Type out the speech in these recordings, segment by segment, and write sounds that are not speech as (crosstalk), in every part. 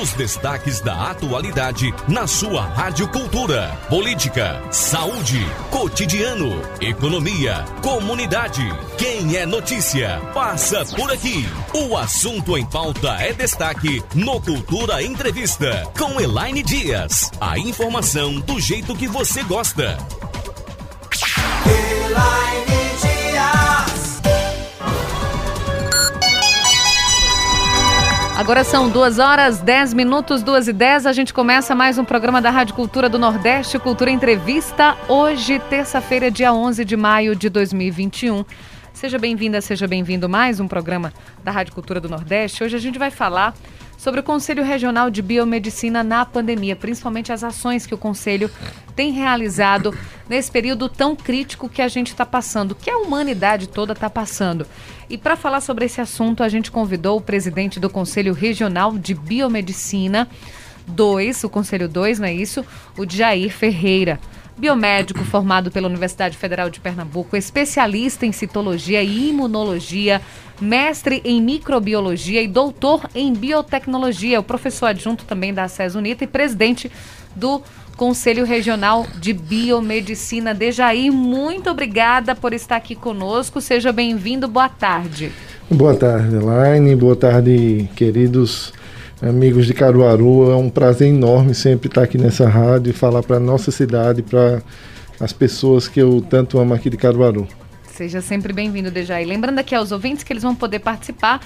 Os destaques da atualidade na sua Rádio Cultura. Política, saúde, cotidiano, economia, comunidade. Quem é notícia, passa por aqui. O assunto em pauta é destaque no Cultura Entrevista com Elaine Dias. A informação do jeito que você gosta. Elaine Agora são duas horas, dez minutos, duas e dez. A gente começa mais um programa da Rádio Cultura do Nordeste, Cultura Entrevista. Hoje, terça-feira, dia 11 de maio de 2021. Seja bem-vinda, seja bem-vindo mais um programa da Rádio Cultura do Nordeste. Hoje a gente vai falar sobre o Conselho Regional de Biomedicina na pandemia, principalmente as ações que o Conselho tem realizado nesse período tão crítico que a gente está passando, que a humanidade toda está passando. E para falar sobre esse assunto, a gente convidou o presidente do Conselho Regional de Biomedicina 2, o Conselho 2, não é isso? O Jair Ferreira. Biomédico formado pela Universidade Federal de Pernambuco, especialista em citologia e imunologia, mestre em microbiologia e doutor em biotecnologia, o professor adjunto também da SES Unita e presidente do Conselho Regional de Biomedicina. Dejaí, muito obrigada por estar aqui conosco. Seja bem-vindo. Boa tarde. Boa tarde, Elaine. Boa tarde, queridos amigos de Caruaru. É um prazer enorme sempre estar aqui nessa rádio e falar para a nossa cidade, para as pessoas que eu tanto amo aqui de Caruaru. Seja sempre bem-vindo, Dejaí. Lembrando aqui aos ouvintes que eles vão poder participar,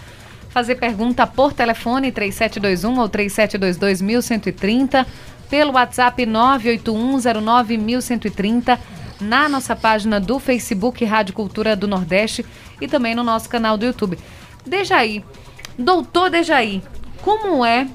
fazer pergunta por telefone 3721 ou 3722 1130, pelo WhatsApp 981091130, na nossa página do Facebook Rádio Cultura do Nordeste e também no nosso canal do YouTube. Dejaí, doutor Dejaí, como é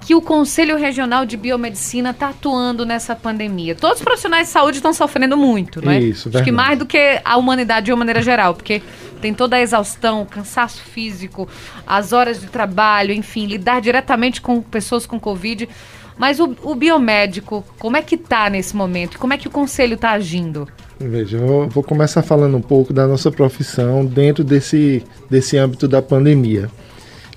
que o Conselho Regional de Biomedicina está atuando nessa pandemia. Todos os profissionais de saúde estão sofrendo muito, não é? Isso, Acho que mais do que a humanidade de uma maneira geral, porque tem toda a exaustão, o cansaço físico, as horas de trabalho, enfim, lidar diretamente com pessoas com Covid. Mas o, o biomédico, como é que está nesse momento? Como é que o conselho está agindo? Veja, eu vou, vou começar falando um pouco da nossa profissão dentro desse, desse âmbito da pandemia.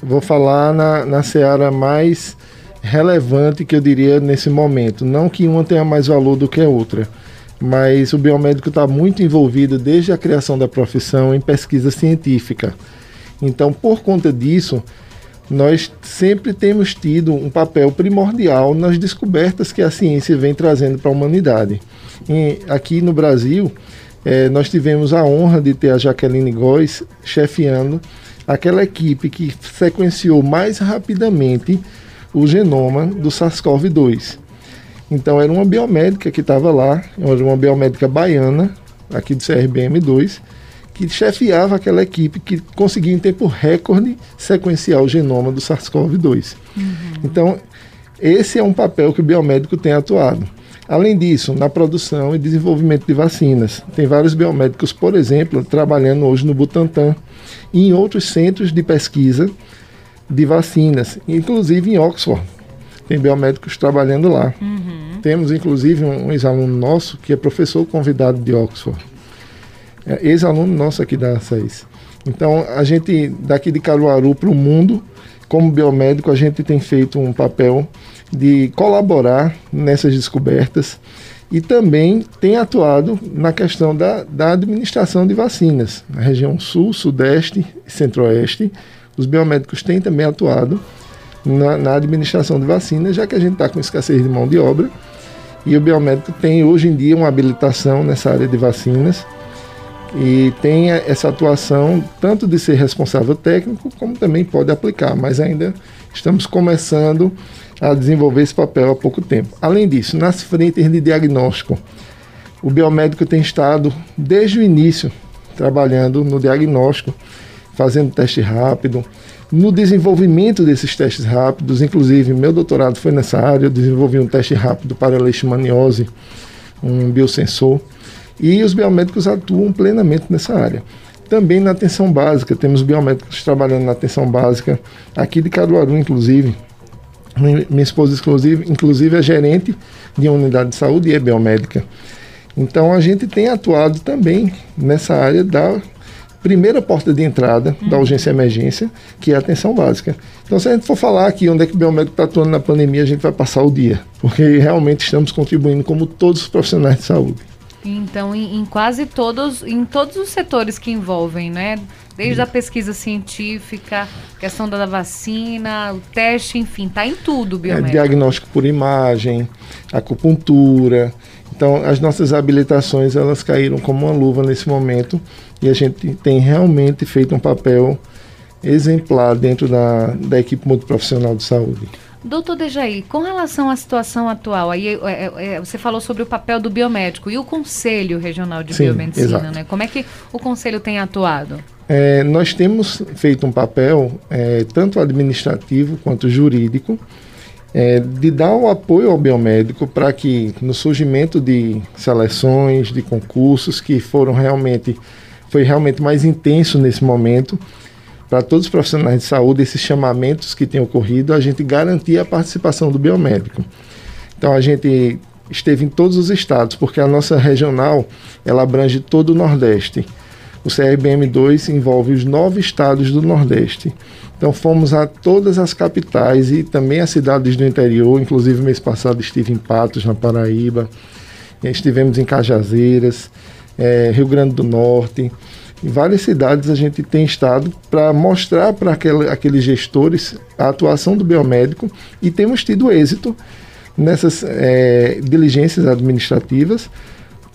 Vou falar na, na seara mais relevante que eu diria nesse momento. Não que uma tenha mais valor do que a outra, mas o biomédico está muito envolvido desde a criação da profissão em pesquisa científica. Então, por conta disso, nós sempre temos tido um papel primordial nas descobertas que a ciência vem trazendo para a humanidade. E aqui no Brasil, eh, nós tivemos a honra de ter a Jaqueline Góes chefiando aquela equipe que sequenciou mais rapidamente o genoma do SARS-CoV-2. Então era uma biomédica que estava lá, era uma biomédica baiana, aqui do CRBM2, que chefiava aquela equipe que conseguia em tempo recorde sequenciar o genoma do SARS-CoV-2. Então, esse é um papel que o biomédico tem atuado. Além disso, na produção e desenvolvimento de vacinas. Tem vários biomédicos, por exemplo, trabalhando hoje no Butantan e em outros centros de pesquisa de vacinas, inclusive em Oxford. Tem biomédicos trabalhando lá. Temos, inclusive, um ex-aluno nosso que é professor convidado de Oxford. É ex-aluno nosso aqui da SAIS. Então, a gente, daqui de Caruaru para o mundo, como biomédico, a gente tem feito um papel de colaborar nessas descobertas e também tem atuado na questão da, da administração de vacinas. Na região sul, sudeste e centro-oeste, os biomédicos têm também atuado na, na administração de vacinas, já que a gente está com escassez de mão de obra e o biomédico tem hoje em dia uma habilitação nessa área de vacinas e tem essa atuação tanto de ser responsável técnico como também pode aplicar, mas ainda estamos começando a desenvolver esse papel há pouco tempo. Além disso, nas frentes de diagnóstico, o biomédico tem estado desde o início trabalhando no diagnóstico, fazendo teste rápido, no desenvolvimento desses testes rápidos, inclusive meu doutorado foi nessa área, eu desenvolvi um teste rápido para leishmaniose, um biosensor, e os biomédicos atuam plenamente nessa área. Também na atenção básica, temos biomédicos trabalhando na atenção básica, aqui de Caruaru, inclusive. Mi- Minha esposa, inclusive, inclusive é gerente de uma unidade de saúde e é biomédica. Então a gente tem atuado também nessa área da primeira porta de entrada da urgência e emergência, que é a atenção básica. Então, se a gente for falar aqui onde é que o biomédico está atuando na pandemia, a gente vai passar o dia, porque realmente estamos contribuindo como todos os profissionais de saúde. Então, em, em quase todos, em todos os setores que envolvem, né? Desde a pesquisa científica, questão da vacina, o teste, enfim, está em tudo É, biomédico. diagnóstico por imagem, acupuntura. Então, as nossas habilitações elas caíram como uma luva nesse momento e a gente tem realmente feito um papel exemplar dentro da, da equipe multiprofissional de saúde. Doutor Dejaí, com relação à situação atual, aí é, é, é, você falou sobre o papel do biomédico e o Conselho Regional de Sim, Biomedicina, exato. né? Como é que o Conselho tem atuado? É, nós temos feito um papel, é, tanto administrativo quanto jurídico, é, de dar o apoio ao biomédico para que no surgimento de seleções, de concursos que foram realmente, foi realmente mais intenso nesse momento, para todos os profissionais de saúde, esses chamamentos que têm ocorrido, a gente garantir a participação do biomédico. Então a gente esteve em todos os estados, porque a nossa regional ela abrange todo o Nordeste. O CRBM2 envolve os nove estados do Nordeste. Então fomos a todas as capitais e também as cidades do interior. Inclusive mês passado estive em Patos, na Paraíba. Estivemos em Cajazeiras, eh, Rio Grande do Norte. Em várias cidades a gente tem estado para mostrar para aquele, aqueles gestores a atuação do biomédico e temos tido êxito nessas eh, diligências administrativas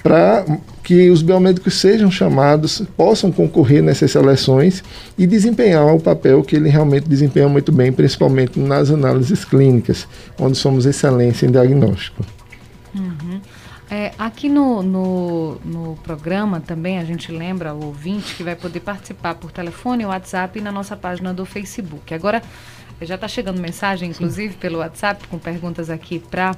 para que os biomédicos sejam chamados, possam concorrer nessas seleções e desempenhar o papel que ele realmente desempenha muito bem, principalmente nas análises clínicas, onde somos excelência em diagnóstico. É, aqui no, no, no programa também a gente lembra o ouvinte que vai poder participar por telefone, WhatsApp e na nossa página do Facebook. Agora já está chegando mensagem, inclusive pelo WhatsApp, com perguntas aqui para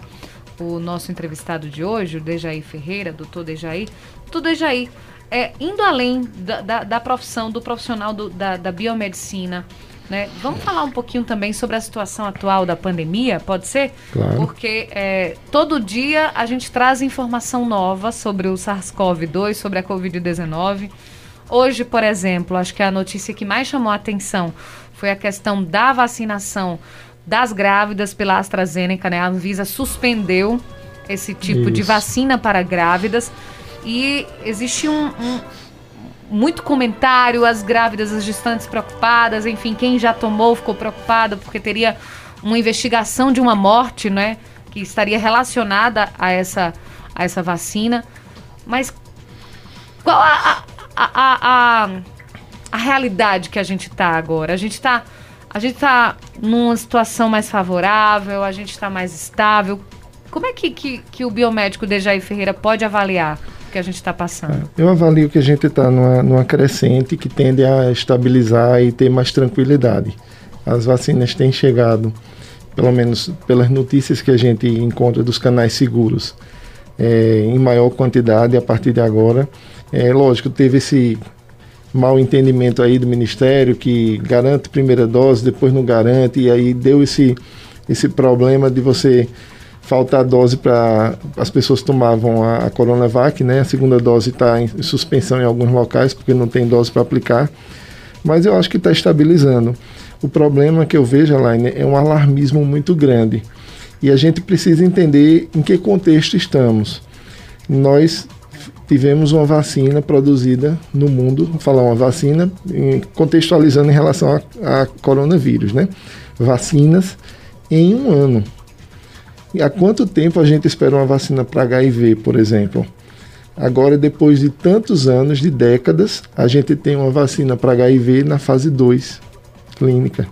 o nosso entrevistado de hoje, o Dejaí Ferreira, doutor Dejaí. Doutor Dejaí, é, indo além da, da, da profissão, do profissional do, da, da biomedicina, né? Vamos falar um pouquinho também sobre a situação atual da pandemia, pode ser? Claro. Porque é, todo dia a gente traz informação nova sobre o SARS-CoV-2, sobre a Covid-19. Hoje, por exemplo, acho que a notícia que mais chamou a atenção foi a questão da vacinação das grávidas pela AstraZeneca, né? A Anvisa suspendeu esse tipo de Isso. vacina para grávidas e existe um, um- muito comentário, as grávidas, as gestantes preocupadas, enfim, quem já tomou ficou preocupada porque teria uma investigação de uma morte, né, que estaria relacionada a essa, a essa vacina. Mas qual a, a, a, a, a realidade que a gente está agora? A gente está a gente tá numa situação mais favorável, a gente está mais estável. Como é que, que, que o biomédico Dejaí Ferreira pode avaliar que a gente está passando? Eu avalio que a gente está numa, numa crescente que tende a estabilizar e ter mais tranquilidade. As vacinas têm chegado, pelo menos pelas notícias que a gente encontra dos canais seguros, é, em maior quantidade a partir de agora. É lógico, teve esse mal entendimento aí do Ministério que garante primeira dose, depois não garante, e aí deu esse, esse problema de você faltar dose para as pessoas tomavam a, a Coronavac, né? A segunda dose está em suspensão em alguns locais porque não tem dose para aplicar, mas eu acho que está estabilizando. O problema que eu vejo, Alaine, é um alarmismo muito grande e a gente precisa entender em que contexto estamos. Nós tivemos uma vacina produzida no mundo, vou falar uma vacina contextualizando em relação a, a coronavírus, né? Vacinas em um ano. E há quanto tempo a gente espera uma vacina para HIV, por exemplo? Agora, depois de tantos anos, de décadas, a gente tem uma vacina para HIV na fase 2 clínica.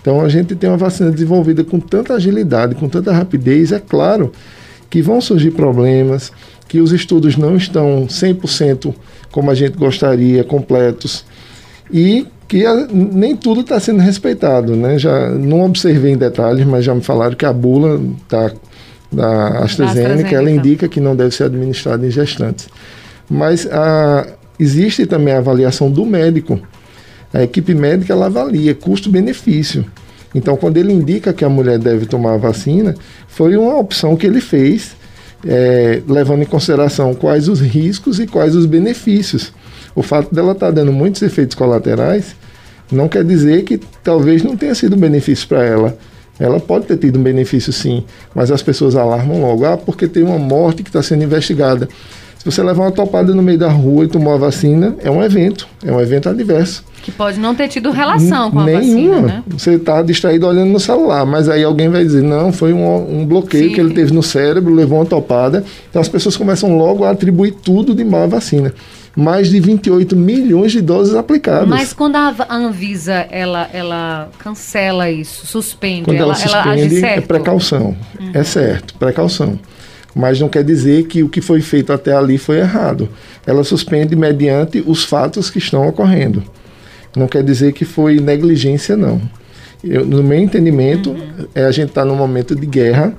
Então, a gente tem uma vacina desenvolvida com tanta agilidade, com tanta rapidez. É claro que vão surgir problemas, que os estudos não estão 100% como a gente gostaria, completos, e que a- nem tudo está sendo respeitado. Né? Já não observei em detalhes, mas já me falaram que a bula tá, da AstraZeneca, AstraZeneca. ela indica que não deve ser administrada em gestantes. Mas a, existe também a avaliação do médico. A equipe médica ela avalia custo-benefício. Então, quando ele indica que a mulher deve tomar a vacina, foi uma opção que ele fez, eh, levando em consideração quais os riscos e quais os benefícios. O fato dela estar tá dando muitos efeitos colaterais não quer dizer que talvez não tenha sido um benefício para ela. Ela pode ter tido um benefício sim, mas as pessoas alarmam logo, ah, porque tem uma morte que está sendo investigada. Se você levar uma topada no meio da rua e tomar a vacina, é um evento, é um evento adverso. Que pode não ter tido relação com a Nenhuma. vacina, né? Você está distraído olhando no celular, mas aí alguém vai dizer, não, foi um, um bloqueio Sim. que ele teve no cérebro, levou uma topada. Então as pessoas começam logo a atribuir tudo de à vacina mais de 28 milhões de doses aplicadas. Mas quando a Anvisa ela, ela cancela isso, suspende, quando ela, ela suspende, ela é precaução, uhum. é certo, precaução. Mas não quer dizer que o que foi feito até ali foi errado. Ela suspende mediante os fatos que estão ocorrendo. Não quer dizer que foi negligência, não. Eu, no meu entendimento, uhum. é, a gente está num momento de guerra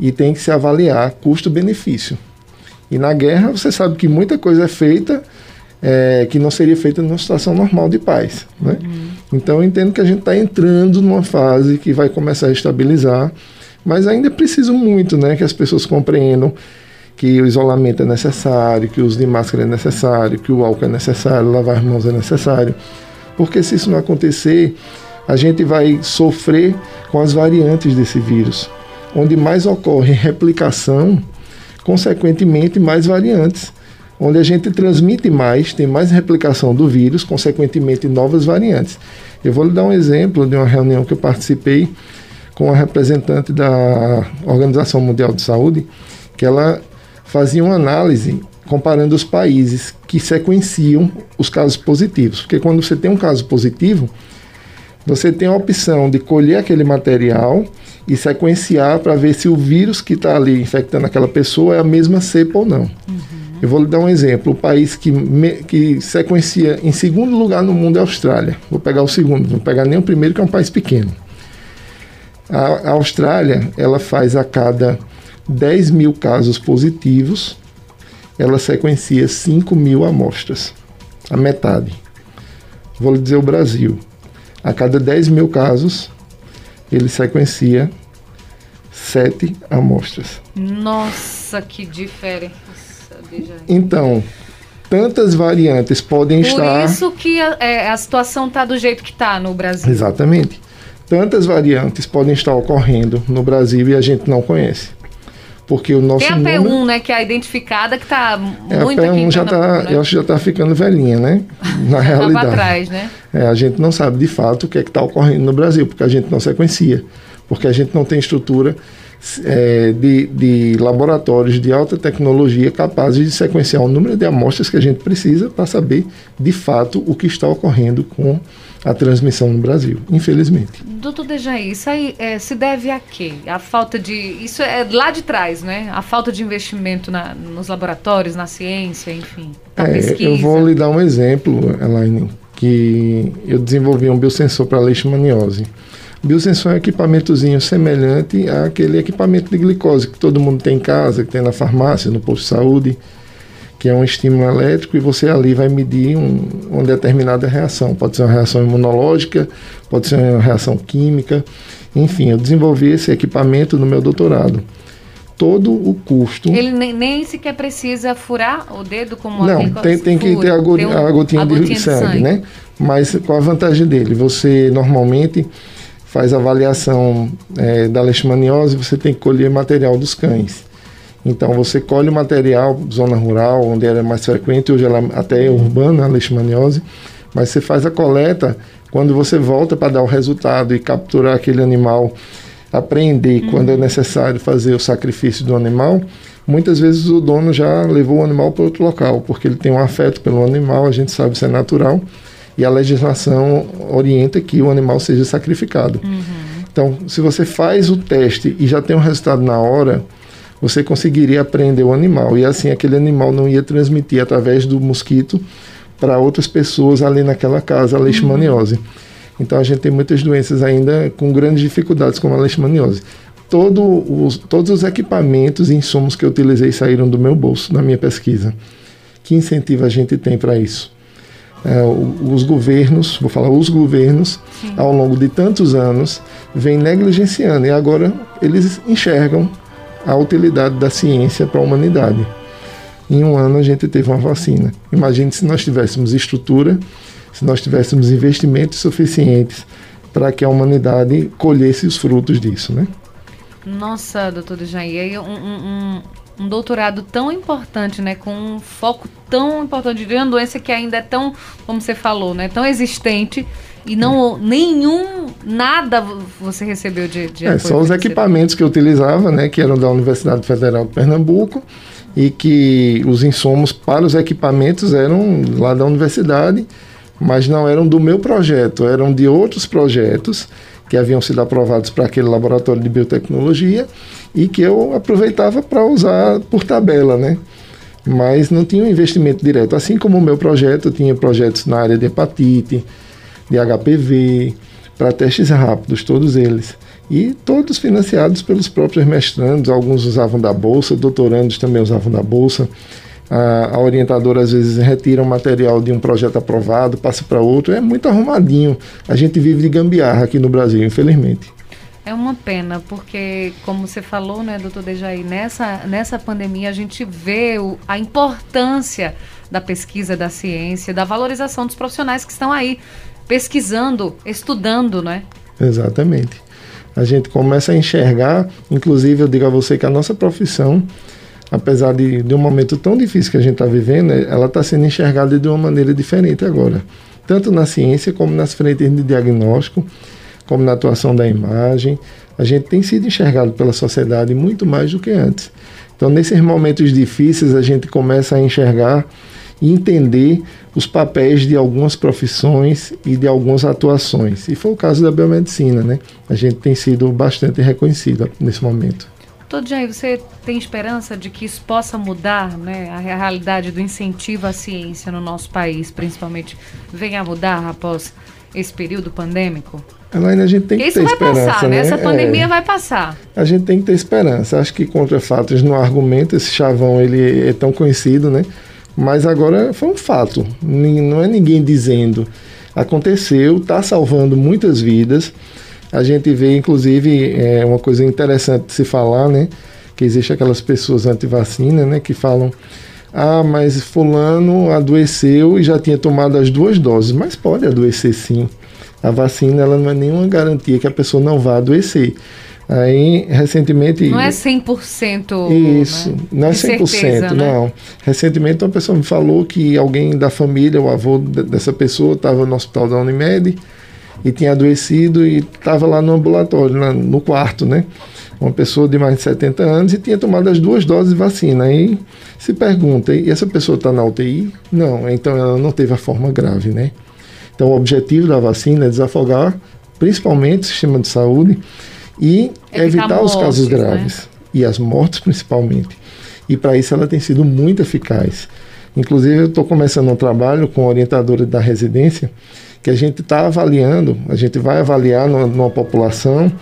e tem que se avaliar custo-benefício. E na guerra você sabe que muita coisa é feita é, que não seria feita numa situação normal de paz. Né? Uhum. Então eu entendo que a gente está entrando numa fase que vai começar a estabilizar, mas ainda é preciso muito né, que as pessoas compreendam que o isolamento é necessário, que o uso de máscara é necessário, que o álcool é necessário, lavar as mãos é necessário. Porque se isso não acontecer, a gente vai sofrer com as variantes desse vírus. Onde mais ocorre replicação consequentemente, mais variantes, onde a gente transmite mais, tem mais replicação do vírus, consequentemente, novas variantes. Eu vou lhe dar um exemplo de uma reunião que eu participei com a representante da Organização Mundial de Saúde, que ela fazia uma análise comparando os países que sequenciam os casos positivos. Porque quando você tem um caso positivo, você tem a opção de colher aquele material e sequenciar para ver se o vírus que está ali infectando aquela pessoa é a mesma cepa ou não. Uhum. Eu vou lhe dar um exemplo. O país que, me, que sequencia em segundo lugar no mundo é a Austrália. Vou pegar o segundo, não vou pegar nem o primeiro, que é um país pequeno. A, a Austrália, ela faz a cada 10 mil casos positivos, ela sequencia 5 mil amostras, a metade. Vou lhe dizer o Brasil. A cada 10 mil casos, ele sequencia sete amostras. Nossa, que diferença. Então, tantas variantes podem Por estar. Por isso que a, é, a situação está do jeito que está no Brasil. Exatamente. Tantas variantes podem estar ocorrendo no Brasil e a gente não conhece. Porque o nosso Tem a P1, número... né, que é a identificada, que está é, muito a P1 já tá, né? eu acho que já está ficando velhinha, né? Na realidade. atrás, né? É, a gente não sabe de fato o que é que está ocorrendo no Brasil, porque a gente não sequencia, porque a gente não tem estrutura é, de, de laboratórios de alta tecnologia capazes de sequenciar o número de amostras que a gente precisa para saber de fato o que está ocorrendo com a transmissão no Brasil, infelizmente. Doutor Dejaí, isso aí é, se deve a quê? A falta de. Isso é lá de trás, né? A falta de investimento na, nos laboratórios, na ciência, enfim. Na é, pesquisa. Eu vou lhe dar um exemplo, Elaine, que eu desenvolvi um biosensor para leishmaniose. Biosensor é um equipamentozinho semelhante àquele equipamento de glicose que todo mundo tem em casa, que tem na farmácia, no posto de saúde, que é um estímulo elétrico e você ali vai medir um, uma determinada reação. Pode ser uma reação imunológica, pode ser uma reação química. Enfim, eu desenvolvi esse equipamento no meu doutorado. Todo o custo. Ele nem, nem sequer precisa furar o dedo como Não, tem, tem que ter a, go, um, a gotinha, a de, gotinha de, sangue, de sangue, né? Mas qual a vantagem dele? Você normalmente faz avaliação é, da leishmaniose, você tem que colher material dos cães. Então você colhe o material, zona rural, onde era mais frequente, hoje ela até é urbana, a leishmaniose, mas você faz a coleta quando você volta para dar o resultado e capturar aquele animal, apreender uhum. quando é necessário fazer o sacrifício do animal. Muitas vezes o dono já levou o animal para outro local, porque ele tem um afeto pelo animal, a gente sabe se é natural e a legislação orienta que o animal seja sacrificado. Uhum. Então, se você faz o teste e já tem o um resultado na hora, você conseguiria apreender o animal e assim aquele animal não ia transmitir através do mosquito para outras pessoas ali naquela casa a leishmaniose. Uhum. Então a gente tem muitas doenças ainda com grandes dificuldades como a leishmaniose. Todo os, todos os equipamentos e insumos que eu utilizei saíram do meu bolso na minha pesquisa. Que incentivo a gente tem para isso? É, os governos, vou falar os governos, Sim. ao longo de tantos anos, vêm negligenciando e agora eles enxergam a utilidade da ciência para a humanidade. em um ano a gente teve uma vacina. Imagine se nós tivéssemos estrutura, se nós tivéssemos investimentos suficientes para que a humanidade colhesse os frutos disso, né? Nossa, doutor Jair, um, um, um, doutorado tão importante, né, com um foco tão importante de uma doença que ainda é tão, como você falou, né, tão existente e não nenhum nada você recebeu de, de é, só os equipamentos que eu utilizava, né, que eram da Universidade Federal de Pernambuco e que os insumos para os equipamentos eram lá da universidade, mas não eram do meu projeto, eram de outros projetos que haviam sido aprovados para aquele laboratório de biotecnologia e que eu aproveitava para usar por tabela, né? Mas não tinha um investimento direto. Assim como o meu projeto, tinha projetos na área de hepatite, de HPV, para testes rápidos, todos eles e todos financiados pelos próprios mestrandos. Alguns usavam da bolsa, doutorandos também usavam da bolsa. A, a orientadora às vezes retira um material de um projeto aprovado, passa para outro. É muito arrumadinho. A gente vive de gambiarra aqui no Brasil, infelizmente. É uma pena, porque, como você falou, né, doutor Dejaí, nessa, nessa pandemia a gente vê o, a importância da pesquisa, da ciência, da valorização dos profissionais que estão aí pesquisando, estudando, né? Exatamente a gente começa a enxergar, inclusive eu digo a você que a nossa profissão, apesar de, de um momento tão difícil que a gente está vivendo, ela está sendo enxergada de uma maneira diferente agora, tanto na ciência como nas frentes de diagnóstico, como na atuação da imagem. A gente tem sido enxergado pela sociedade muito mais do que antes. Então, nesses momentos difíceis, a gente começa a enxergar e entender os papéis de algumas profissões e de algumas atuações. E foi o caso da biomedicina, né? A gente tem sido bastante reconhecido nesse momento. Todo Jair, você tem esperança de que isso possa mudar, né? A realidade do incentivo à ciência no nosso país, principalmente, venha a mudar após esse período pandêmico? Elaine, a gente tem que ter esperança. Isso vai passar, né? Essa pandemia é, vai passar. A gente tem que ter esperança. Acho que contra fatos no argumento, esse chavão ele é tão conhecido, né? Mas agora foi um fato, não é ninguém dizendo. Aconteceu, está salvando muitas vidas. A gente vê, inclusive, é uma coisa interessante de se falar, né? Que existe aquelas pessoas anti-vacina, né? Que falam, ah, mas fulano adoeceu e já tinha tomado as duas doses. Mas pode adoecer sim. A vacina ela não é nenhuma garantia que a pessoa não vá adoecer. Aí, recentemente. Não é 100%. Isso, né? não é 100%. Certeza, né? não. Recentemente, uma pessoa me falou que alguém da família, o avô dessa pessoa, estava no hospital da Unimed e tinha adoecido e estava lá no ambulatório, no quarto, né? Uma pessoa de mais de 70 anos e tinha tomado as duas doses de vacina. Aí se pergunta, e essa pessoa está na UTI? Não, então ela não teve a forma grave, né? Então, o objetivo da vacina é desafogar, principalmente o sistema de saúde e Evitar, evitar mortes, os casos né? graves né? e as mortes principalmente. E para isso ela tem sido muito eficaz. Inclusive, eu estou começando um trabalho com a orientadora da residência que a gente está avaliando, a gente vai avaliar numa, numa população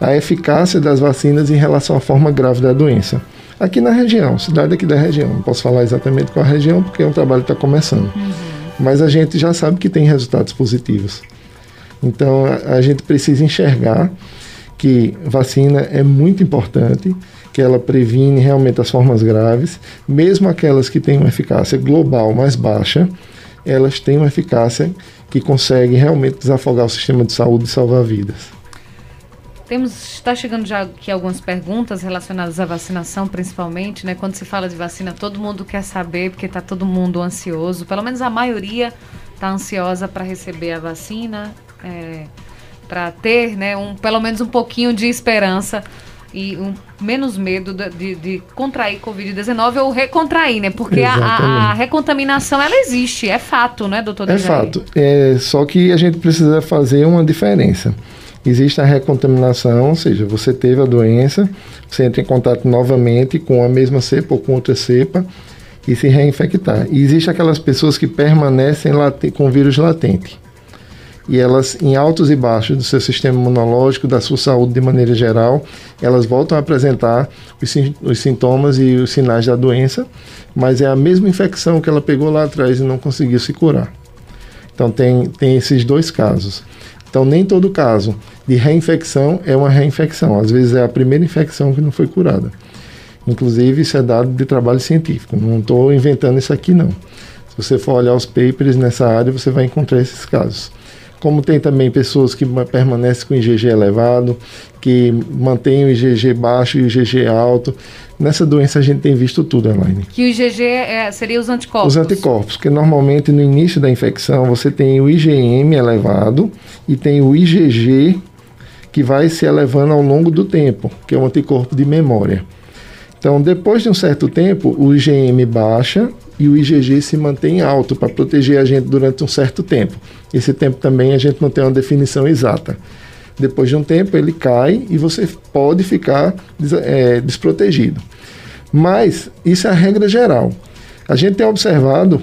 a eficácia das vacinas em relação à forma grave da doença. Aqui na região, cidade aqui da região. Não posso falar exatamente qual a região, porque é um trabalho que está começando. Uhum. Mas a gente já sabe que tem resultados positivos. Então, a, a gente precisa enxergar que vacina é muito importante, que ela previne realmente as formas graves, mesmo aquelas que têm uma eficácia global mais baixa, elas têm uma eficácia que consegue realmente desafogar o sistema de saúde e salvar vidas. Temos, está chegando já aqui algumas perguntas relacionadas à vacinação, principalmente, né? Quando se fala de vacina, todo mundo quer saber, porque está todo mundo ansioso. Pelo menos a maioria está ansiosa para receber a vacina. É, para ter, né, um, pelo menos um pouquinho de esperança e um, menos medo de, de, de contrair Covid-19 ou recontrair, né? Porque a, a, recontaminação, ela existe, é fato, né, doutor É fato, é, só que a gente precisa fazer uma diferença. Existe a recontaminação, ou seja, você teve a doença, você entra em contato novamente com a mesma cepa ou com outra cepa e se reinfectar. E existe aquelas pessoas que permanecem com vírus latente e elas, em altos e baixos do seu sistema imunológico, da sua saúde de maneira geral, elas voltam a apresentar os, os, sintomas e os sinais da doença, mas é a mesma infecção que ela pegou lá atrás e não conseguiu se curar. Então, tem, tem esses dois casos. Então, nem todo caso de reinfecção é uma reinfecção. Às vezes é a primeira infecção que não foi curada. Inclusive, isso é dado de trabalho científico, não estou inventando isso aqui não. Se você for olhar os papers nessa área, você vai encontrar esses casos. Como tem também pessoas que permanecem com IgG elevado, que mantêm o IgG baixo e o IgG alto. Nessa doença a gente tem visto tudo, Elaine. Que o IgG é, seria os anticorpos? Os anticorpos, que normalmente no início da infecção você tem o IgM elevado e tem o IgG que vai se elevando ao longo do tempo, que é o anticorpo de memória. Então, depois de um certo tempo, o IgM baixa e o IgG se mantém alto para proteger a gente durante um certo tempo. Esse tempo também a gente não tem uma definição exata. Depois de um tempo ele cai e você pode ficar é, desprotegido. Mas isso é a regra geral. A gente tem observado,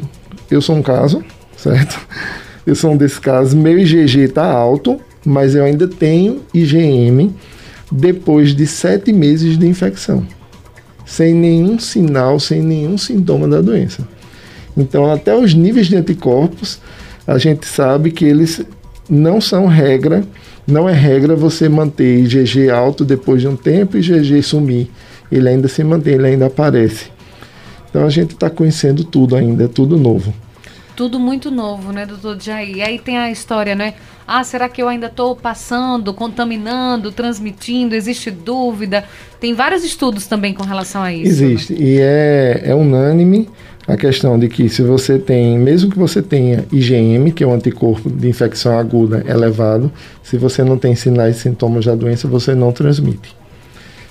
eu sou um caso, certo? (laughs) Eu sou um desses casos, meu IgG está alto, mas eu ainda tenho IgM depois de sete meses de infecção sem nenhum sinal, sem nenhum sintoma da doença. Então, até os níveis de anticorpos, a gente sabe que eles não são regra, não é regra você manter IgG alto depois de um tempo e IgG sumir. Ele ainda se mantém, ele ainda aparece. Então a gente está conhecendo tudo ainda, é tudo novo. Tudo muito novo, né, doutor Jair? E aí tem a história, né? Ah, será que eu ainda estou passando, contaminando, transmitindo? Existe dúvida? Tem vários estudos também com relação a isso. Existe. Né? E é, é unânime a questão de que se você tem, mesmo que você tenha IgM, que é um anticorpo de infecção aguda elevado, se você não tem sinais e sintomas da doença, você não transmite.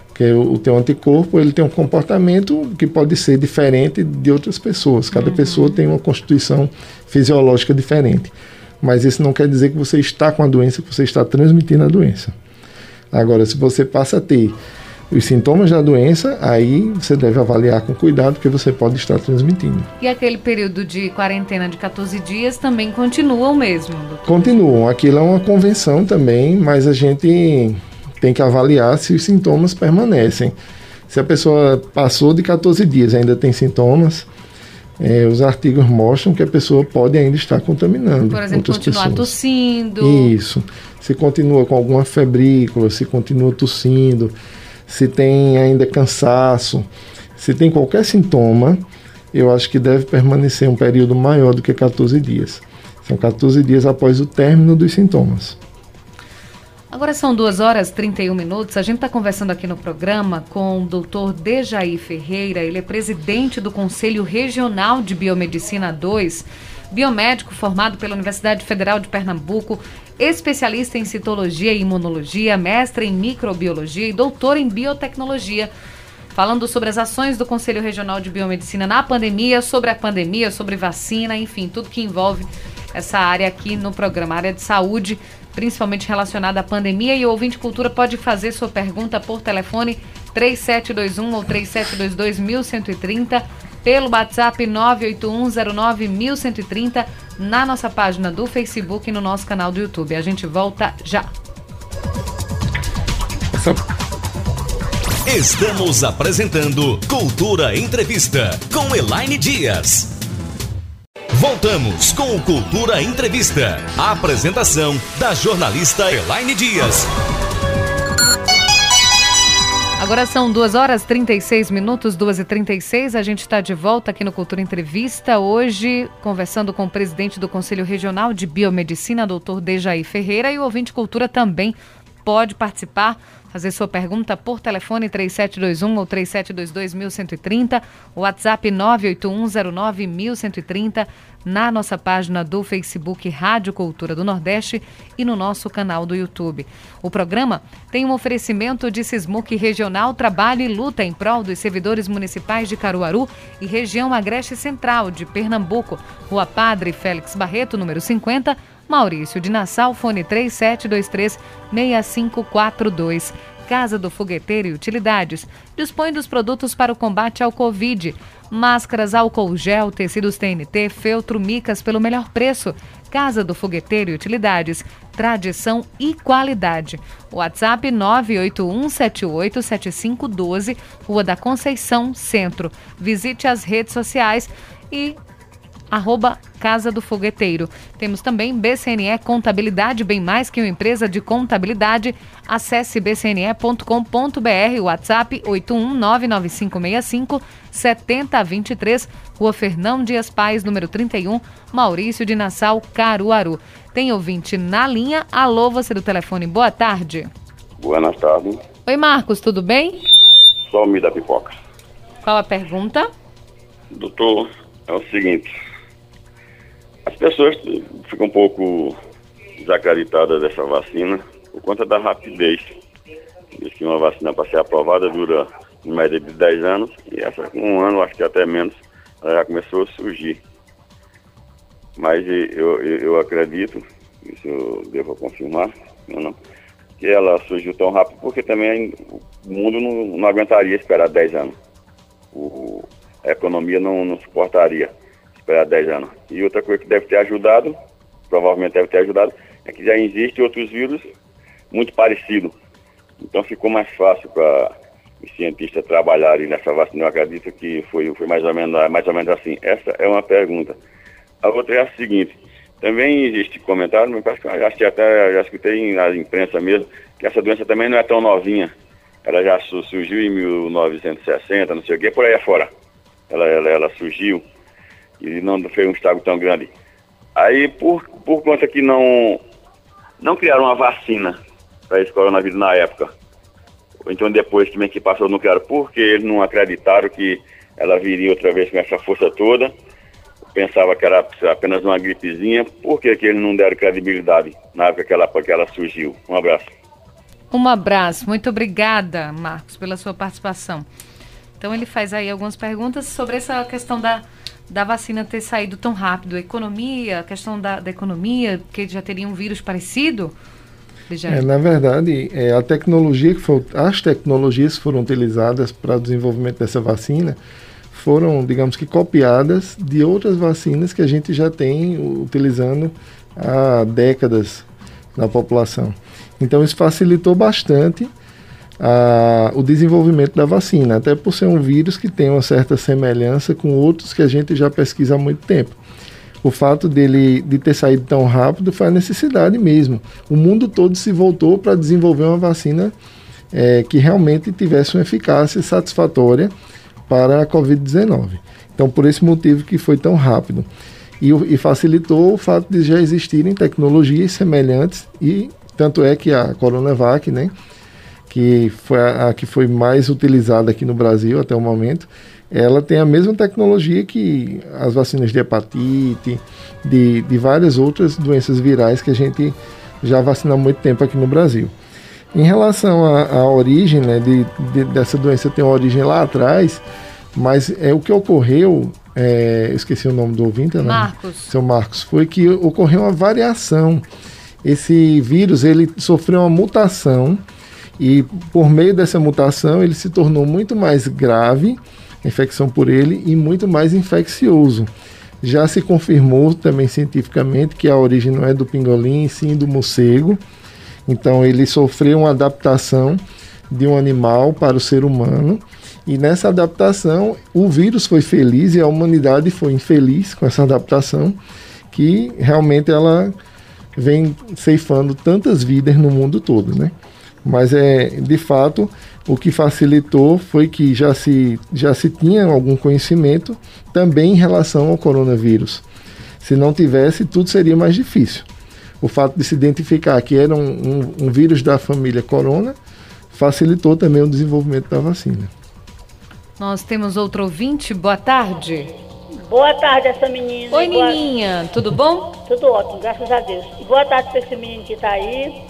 Porque o, o teu anticorpo, ele tem um comportamento que pode ser diferente de outras pessoas. Cada uhum. pessoa tem uma constituição fisiológica diferente mas isso não quer dizer que você está com a doença, que você está transmitindo a doença. Agora, se você passa a ter os sintomas da doença, aí você deve avaliar com cuidado, porque você pode estar transmitindo. E aquele período de quarentena de 14 dias também continua o mesmo? Doutor? Continuam. Aquilo é uma convenção também, mas a gente tem que avaliar se os sintomas permanecem. Se a pessoa passou de 14 dias e ainda tem sintomas, é, os artigos mostram que a pessoa pode ainda estar contaminando. Por exemplo, outras continuar pessoas. tossindo. Isso. Se continua com alguma febrícula, se continua tossindo, se tem ainda cansaço, se tem qualquer sintoma, eu acho que deve permanecer um período maior do que 14 dias. São 14 dias após o término dos sintomas. Agora são 2 horas e 31 minutos. A gente está conversando aqui no programa com o doutor Dejaí Ferreira. Ele é presidente do Conselho Regional de Biomedicina 2, biomédico formado pela Universidade Federal de Pernambuco, especialista em citologia e imunologia, mestre em microbiologia e doutor em biotecnologia. Falando sobre as ações do Conselho Regional de Biomedicina na pandemia, sobre a pandemia, sobre vacina, enfim, tudo que envolve essa área aqui no programa, área de saúde principalmente relacionada à pandemia. E o ouvinte cultura pode fazer sua pergunta por telefone 3721 ou 3722 1130, pelo WhatsApp 981091130, na nossa página do Facebook e no nosso canal do YouTube. A gente volta já. Estamos apresentando Cultura Entrevista com Elaine Dias. Voltamos com o Cultura Entrevista. A apresentação da jornalista Elaine Dias. Agora são 2 horas 36 minutos, 2 e 36 A gente está de volta aqui no Cultura Entrevista. Hoje, conversando com o presidente do Conselho Regional de Biomedicina, doutor Dejaí Ferreira. E o ouvinte Cultura também pode participar fazer sua pergunta por telefone 3721 ou 3722 1130, WhatsApp 98109 1130, na nossa página do Facebook Rádio Cultura do Nordeste e no nosso canal do YouTube. O programa tem um oferecimento de Sismuc Regional Trabalho e Luta em prol dos servidores municipais de Caruaru e região Agreste Central de Pernambuco, Rua Padre Félix Barreto, número 50, Maurício de Nassau, fone 3723-6542. Casa do Fogueteiro e Utilidades dispõe dos produtos para o combate ao Covid. Máscaras, álcool gel, tecidos TNT, feltro, micas pelo melhor preço. Casa do Fogueteiro e Utilidades. Tradição e qualidade. WhatsApp 981787512, Rua da Conceição, Centro. Visite as redes sociais e arroba Casa do Fogueteiro. Temos também BCNE Contabilidade, bem mais que uma empresa de contabilidade. Acesse bcne.com.br, WhatsApp 8199565 7023, Rua Fernão Dias Pais, número 31, Maurício de Nassau, Caruaru. Tem ouvinte na linha. Alô, você do telefone, boa tarde. Boa tarde. Oi, Marcos, tudo bem? Só me dá pipoca. Qual a pergunta? Doutor, é o seguinte. As pessoas ficam um pouco desacreditadas dessa vacina por conta da rapidez. Diz que uma vacina para ser aprovada dura em média de 10 anos e essa com um ano, acho que até menos, ela já começou a surgir. Mas eu, eu, eu acredito, isso eu devo confirmar, não, que ela surgiu tão rápido porque também o mundo não, não aguentaria esperar 10 anos. O, a economia não, não suportaria esperar 10 anos. E outra coisa que deve ter ajudado, provavelmente deve ter ajudado, é que já existem outros vírus muito parecidos. Então ficou mais fácil para os cientistas trabalharem nessa vacina. Eu acredito que foi, foi mais, ou menos, mais ou menos assim. Essa é uma pergunta. A outra é a seguinte. Também existe comentário, mas parece que já, até, já escutei na imprensa mesmo, que essa doença também não é tão novinha. Ela já surgiu em 1960, não sei o que, por aí afora. Ela, ela, ela surgiu e não fez um estrago tão grande. Aí, por, por conta que não, não criaram uma vacina para esse coronavírus na época, então depois também que passou não criaram, porque eles não acreditaram que ela viria outra vez com essa força toda, pensava que era apenas uma gripezinha, por que, que eles não deram credibilidade na época que ela, que ela surgiu? Um abraço. Um abraço, muito obrigada, Marcos, pela sua participação. Então ele faz aí algumas perguntas sobre essa questão da da vacina ter saído tão rápido? Economia, a questão da, da economia, que já teria um vírus parecido? É, na verdade, é, a tecnologia que for, as tecnologias que foram utilizadas para o desenvolvimento dessa vacina foram, digamos que, copiadas de outras vacinas que a gente já tem utilizando há décadas na população. Então, isso facilitou bastante a, o desenvolvimento da vacina, até por ser um vírus que tem uma certa semelhança com outros que a gente já pesquisa há muito tempo. O fato dele de ter saído tão rápido foi a necessidade mesmo. O mundo todo se voltou para desenvolver uma vacina é, que realmente tivesse uma eficácia satisfatória para a Covid-19. Então, por esse motivo que foi tão rápido. E, e, facilitou o fato de já existirem tecnologias semelhantes e tanto é que a Coronavac, né, que foi a, a, que foi mais utilizada aqui no Brasil até o momento, ela tem a mesma tecnologia que as vacinas de hepatite, de, de várias outras doenças virais que a gente já vacina há muito tempo aqui no Brasil. Em relação à origem né, de, de, dessa doença, tem uma origem lá atrás, mas é o que ocorreu, é, esqueci o nome do ouvinte, né? Marcos. Seu Marcos, foi que ocorreu uma variação. Esse vírus ele sofreu uma mutação e por meio dessa mutação ele se tornou muito mais grave, a infecção por ele, e muito mais infeccioso. Já se confirmou também cientificamente que a origem não é do pingolim, sim do morcego. Então ele sofreu uma adaptação de um animal para o ser humano. E nessa adaptação, o vírus foi feliz e a humanidade foi infeliz com essa adaptação, que realmente ela vem ceifando tantas vidas no mundo todo, né? Mas é de fato o que facilitou foi que já se, já se tinha algum conhecimento também em relação ao coronavírus. Se não tivesse, tudo seria mais difícil. O fato de se identificar que era um, um, um vírus da família corona facilitou também o desenvolvimento da vacina. Nós temos outro ouvinte. Boa tarde. Boa tarde, essa menina. Oi, boa... menina. Tudo bom? Tudo ótimo, graças a Deus. E boa tarde para esse menino que está aí.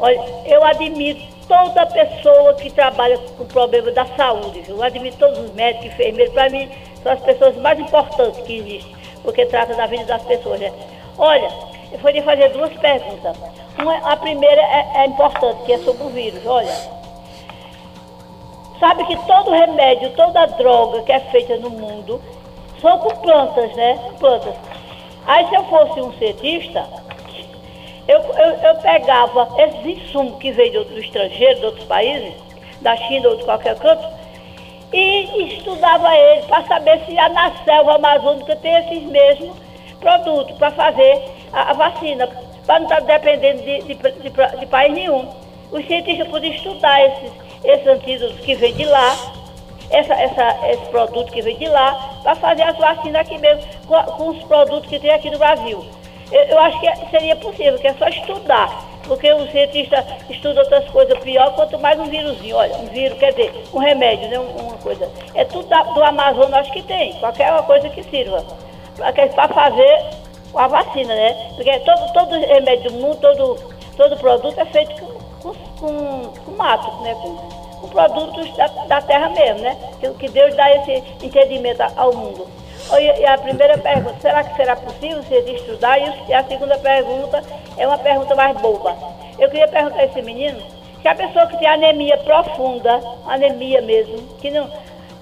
Olha, eu admiro toda pessoa que trabalha com problema da saúde? Eu admiro todos os médicos, enfermeiros, para mim são as pessoas mais importantes que existem, porque trata da vida das pessoas, né? Olha, eu vou lhe fazer duas perguntas. Uma, a primeira é, é importante, que é sobre o vírus. Olha, sabe que todo remédio, toda droga que é feita no mundo são com plantas, né? Plantas. Aí se eu fosse um cientista, eu, eu, eu pegava esses insumos que veio de outro estrangeiro, de outros países, da China ou de qualquer canto, e estudava ele para saber se na selva amazônica tem esses mesmos produtos para fazer a, a vacina, para não estar tá dependendo de, de, de, de país nenhum. Os cientistas podem estudar esses, esses antídotos que vêm de lá, essa, essa, esse produto que vem de lá, para fazer as vacinas aqui mesmo, com, com os produtos que tem aqui no Brasil. Eu, eu acho que seria possível, que é só estudar porque o cientista estuda outras coisas pior, quanto mais um vírusinho. Olha, um vírus, quer dizer, um remédio, né? Uma coisa. É tudo do Amazonas, acho que tem, qualquer coisa que sirva. Para fazer a vacina, né? Porque todo, todo remédio do mundo, todo, todo produto é feito com, com, com mato, né? Com, com produtos da, da, terra mesmo, né? Que, que Deus dá esse entendimento ao mundo. E a primeira pergunta, será que será possível você estudar? E a segunda pergunta é uma pergunta mais boba. Eu queria perguntar a esse menino se a pessoa que tem anemia profunda, anemia mesmo, que, não,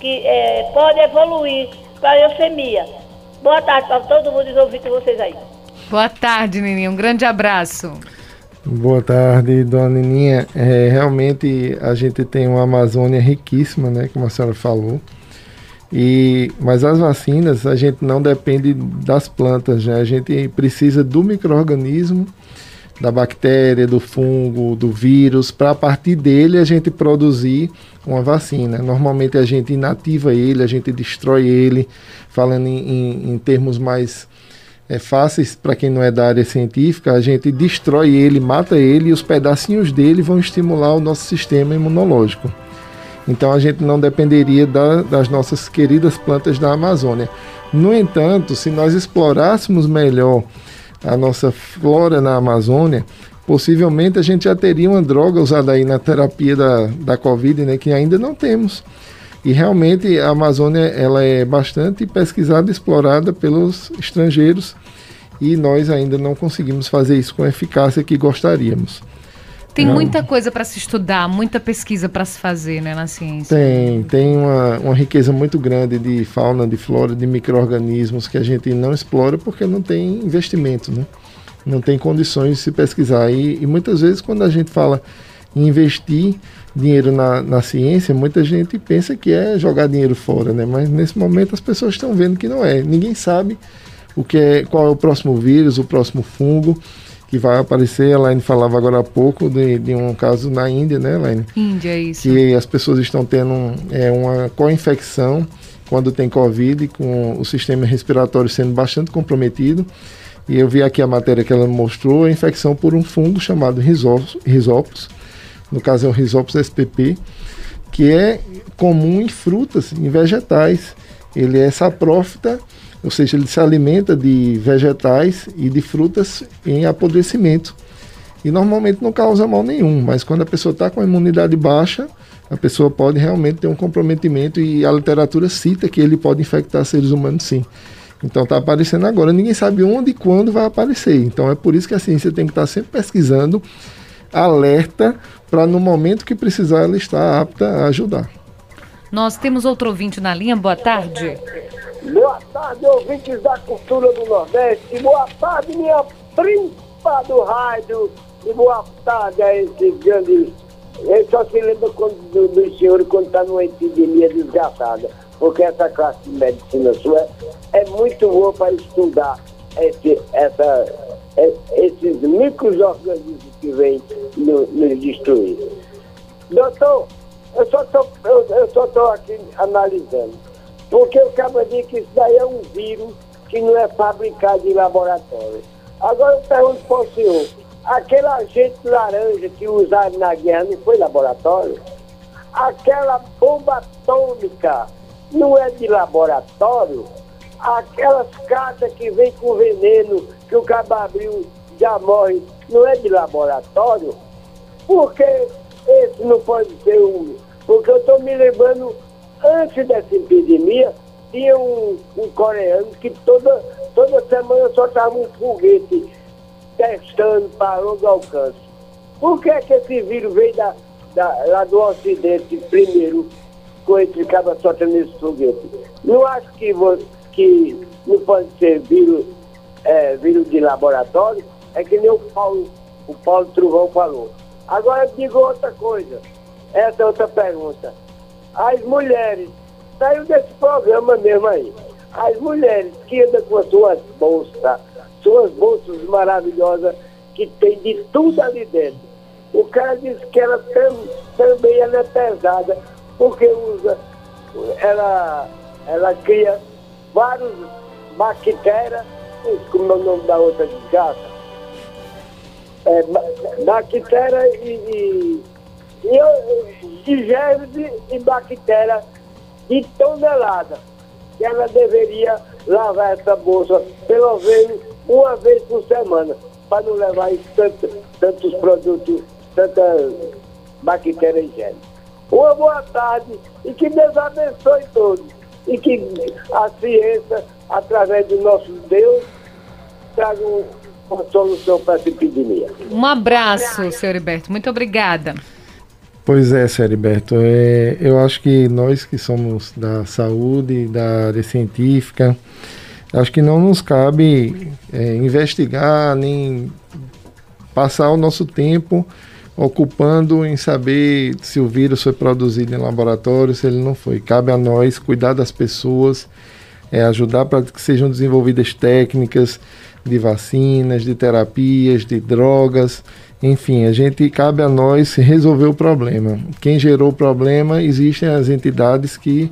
que é, pode evoluir para leucemia. Boa tarde para todo mundo e ouvintes vocês aí. Boa tarde, Nininha. Um grande abraço. Boa tarde, dona Nininha. É, realmente a gente tem uma Amazônia riquíssima, né, como a senhora falou. E, mas as vacinas a gente não depende das plantas, né? a gente precisa do microorganismo, da bactéria, do fungo, do vírus, para a partir dele a gente produzir uma vacina. Normalmente a gente inativa ele, a gente destrói ele, falando em, em, em termos mais é, fáceis para quem não é da área científica, a gente destrói ele, mata ele e os pedacinhos dele vão estimular o nosso sistema imunológico. Então a gente não dependeria da, das nossas queridas plantas da Amazônia. No entanto, se nós explorássemos melhor a nossa flora na Amazônia, possivelmente a gente já teria uma droga usada aí na terapia da, da Covid, né, que ainda não temos. E realmente a Amazônia ela é bastante pesquisada explorada pelos estrangeiros e nós ainda não conseguimos fazer isso com a eficácia que gostaríamos. Tem não. muita coisa para se estudar, muita pesquisa para se fazer né, na ciência. Tem, tem uma, uma riqueza muito grande de fauna, de flora, de micro-organismos que a gente não explora porque não tem investimento, né? não tem condições de se pesquisar. E, e muitas vezes, quando a gente fala em investir dinheiro na, na ciência, muita gente pensa que é jogar dinheiro fora, né? mas nesse momento as pessoas estão vendo que não é. Ninguém sabe o que é, qual é o próximo vírus, o próximo fungo que vai aparecer. A Elaine falava agora há pouco de, de um caso na Índia, né, Elaine? Índia, isso. Que as pessoas estão tendo é, uma co-infecção quando tem Covid, com o sistema respiratório sendo bastante comprometido. E eu vi aqui a matéria que ela mostrou, a infecção por um fungo chamado risópolis, no caso é o risópolis spp, que é comum em frutas, em vegetais. Ele é saprófita ou seja, ele se alimenta de vegetais e de frutas em apodrecimento. E normalmente não causa mal nenhum, mas quando a pessoa está com a imunidade baixa, a pessoa pode realmente ter um comprometimento e a literatura cita que ele pode infectar seres humanos sim. Então está aparecendo agora, ninguém sabe onde e quando vai aparecer. Então é por isso que a ciência tem que estar tá sempre pesquisando, alerta, para no momento que precisar ela estar apta a ajudar. Nós temos outro ouvinte na linha, boa tarde. Boa tarde, ouvintes da cultura do Nordeste. Boa tarde, minha príncipa do rádio. E boa tarde a esse grande. Eu só se lembra quando, do, do senhor quando está numa epidemia desgastada. Porque essa classe de medicina sua é muito boa para estudar esse, essa, é, esses micro-organismos que vêm nos, nos destruir. Doutor, eu só estou aqui analisando. Porque o diz que isso daí é um vírus que não é fabricado em laboratório. Agora eu pergunto para o senhor, aquele agente laranja que usaram na guerra não foi laboratório? Aquela bomba atômica não é de laboratório? Aquelas cartas que vem com veneno que o cababril já morre não é de laboratório? Por que esse não pode ser um? Porque eu estou me lembrando Antes dessa epidemia, tinha um, um coreano que toda, toda semana soltava um foguete testando para longo alcance. Por que, é que esse vírus veio da, da, lá do Ocidente primeiro, com esse cara soltando esse foguete? Não acho que, você, que não pode ser vírus, é, vírus de laboratório, é que nem o Paulo, o Paulo Truvão falou. Agora digo outra coisa, essa é outra pergunta. As mulheres, saiu desse programa mesmo aí, as mulheres que andam com as suas bolsas, suas bolsas maravilhosas, que tem de tudo ali dentro. O cara disse que ela tam, também ela é pesada, porque usa, ela, ela cria vários bactérias, como é o nome da outra desgraça? É, bactéria e, e, e, e germes e bactéria de tonelada. Que ela deveria lavar essa bolsa pelo menos uma vez por semana, para não levar tanto, tantos produtos, tantas bactérias higiênicas. Uma boa tarde e que Deus abençoe todos. E que a ciência, através do nosso Deus, traga uma solução para essa epidemia. Um abraço, senhor Heriberto. Muito obrigada. Pois é. Heriberto. É, eu acho que nós que somos da saúde, da área científica, acho que não nos cabe é, investigar nem passar o nosso tempo ocupando em saber se o vírus foi produzido em laboratório, se ele não foi. Cabe a nós cuidar das pessoas, é, ajudar para que sejam desenvolvidas técnicas de vacinas, de terapias, de drogas, enfim, a gente cabe a nós resolver o problema. Quem gerou o problema, existem as entidades que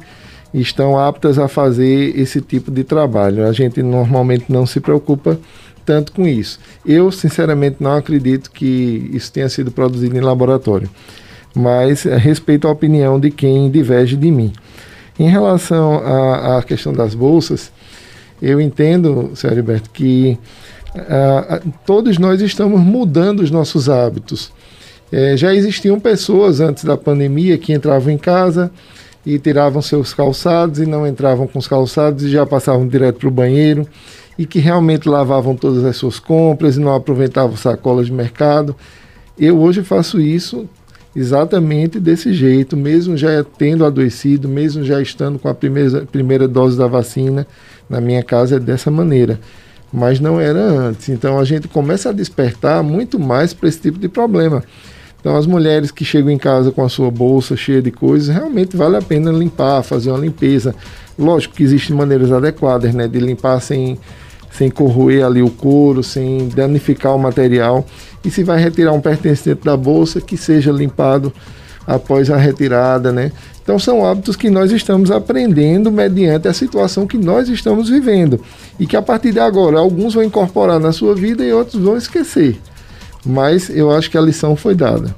estão aptas a fazer esse tipo de trabalho. A gente normalmente não se preocupa tanto com isso. Eu, sinceramente, não acredito que isso tenha sido produzido em laboratório, mas eh, respeito a opinião de quem diverge de mim. Em relação à, questão das bolsas, eu entendo, Sérgio Alberto, que uh, todos nós estamos mudando os nossos hábitos. É, já existiam pessoas antes da pandemia que entravam em casa e tiravam seus calçados e não entravam com os calçados e já passavam direto para o banheiro e que realmente lavavam todas as suas compras e não aproveitavam sacolas de mercado. Eu hoje faço isso exatamente desse jeito, mesmo já tendo adoecido, mesmo já estando com a primeira, primeira dose da vacina, na minha casa é dessa maneira. Mas não era antes. Então a gente começa a despertar muito mais para esse tipo de problema. Então as mulheres que chegam em casa com a sua bolsa cheia de coisas, realmente vale a pena limpar, fazer uma limpeza. Lógico que existem maneiras adequadas, né, de limpar sem sem corroer ali o couro, sem danificar o material. E se vai retirar um pertencente da bolsa, que seja limpado após a retirada, né? Então são hábitos que nós estamos aprendendo mediante a situação que nós estamos vivendo e que a partir de agora alguns vão incorporar na sua vida e outros vão esquecer. Mas eu acho que a lição foi dada.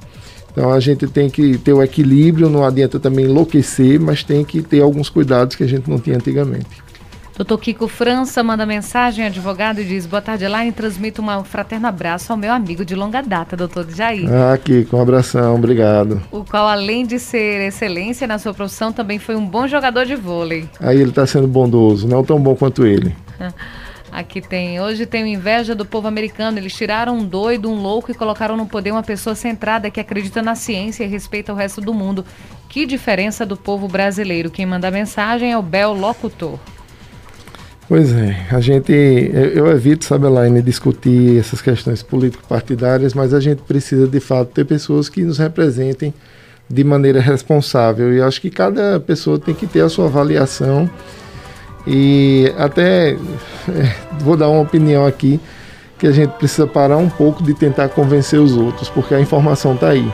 Então a gente tem que ter o equilíbrio, não adianta também enlouquecer, mas tem que ter alguns cuidados que a gente não tinha antigamente. Doutor Kiko França manda mensagem, advogado, e diz: Boa tarde, Elaine. Transmito um fraterno abraço ao meu amigo de longa data, doutor Jair. Ah, Kiko, um abração, obrigado. O qual, além de ser excelência na sua profissão, também foi um bom jogador de vôlei. Aí ele está sendo bondoso, não tão bom quanto ele. (laughs) Aqui tem. Hoje tenho inveja do povo americano. Eles tiraram um doido, um louco e colocaram no poder uma pessoa centrada que acredita na ciência e respeita o resto do mundo. Que diferença do povo brasileiro. Quem manda a mensagem é o Bel Locutor. Pois é, a gente, eu, eu evito, sabe, Elaine, discutir essas questões político-partidárias, mas a gente precisa de fato ter pessoas que nos representem de maneira responsável. E acho que cada pessoa tem que ter a sua avaliação. E até é, vou dar uma opinião aqui que a gente precisa parar um pouco de tentar convencer os outros, porque a informação está aí.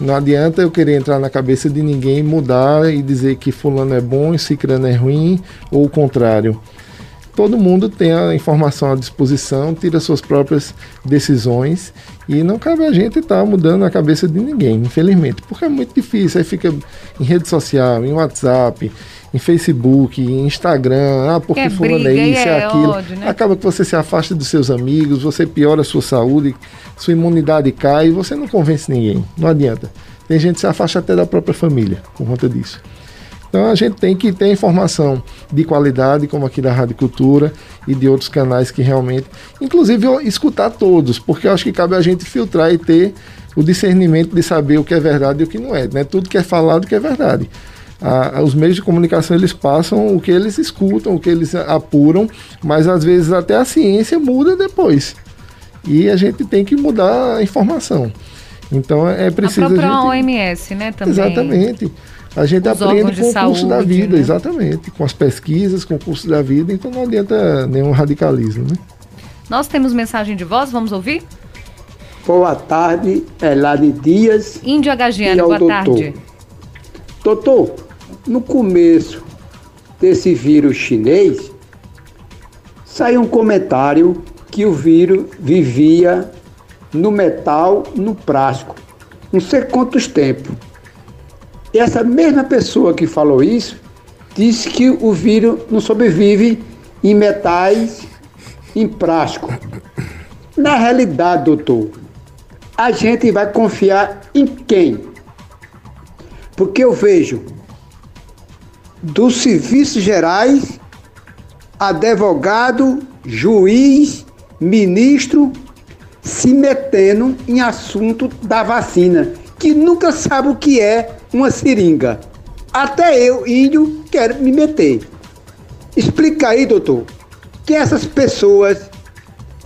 Não adianta eu querer entrar na cabeça de ninguém, mudar e dizer que fulano é bom e cicrano é ruim, ou o contrário todo mundo tem a informação à disposição, tira suas próprias decisões e não cabe a gente estar tá mudando a cabeça de ninguém, infelizmente, porque é muito difícil. Aí fica em rede social, em WhatsApp, em Facebook, em Instagram, ah, porque é fulano é isso, é, é aquilo. Ódio, né? Acaba que você se afasta dos seus amigos, você piora a sua saúde, sua imunidade cai e você não convence ninguém. Não adianta. Tem gente que se afasta até da própria família por conta disso. Então a gente tem que ter informação de qualidade, como aqui da Rádio Cultura e de outros canais que realmente, inclusive escutar todos, porque eu acho que cabe a gente filtrar e ter o discernimento de saber o que é verdade e o que não é, né? Tudo que é falado que é verdade. Ah, os meios de comunicação eles passam o que eles escutam, o que eles apuram, mas às vezes até a ciência muda depois. E a gente tem que mudar a informação. Então é preciso. A própria a gente... OMS, né? Também. Exatamente. A gente Os aprende com o saúde, curso da vida, né? exatamente. Com as pesquisas, com o curso da vida, então não adianta nenhum radicalismo, né? Nós temos mensagem de voz, vamos ouvir? Boa tarde, Elane Dias. Índio Agagiano, ao boa doutor. tarde. Doutor, no começo desse vírus chinês, saiu um comentário que o vírus vivia no metal, no plástico, não sei quantos tempos. E essa mesma pessoa que falou isso disse que o vírus não sobrevive em metais, em plástico. Na realidade, doutor, a gente vai confiar em quem? Porque eu vejo dos serviços gerais, advogado, juiz, ministro se metendo em assunto da vacina, que nunca sabe o que é uma seringa. Até eu, índio, quero me meter. Explica aí, doutor, que essas pessoas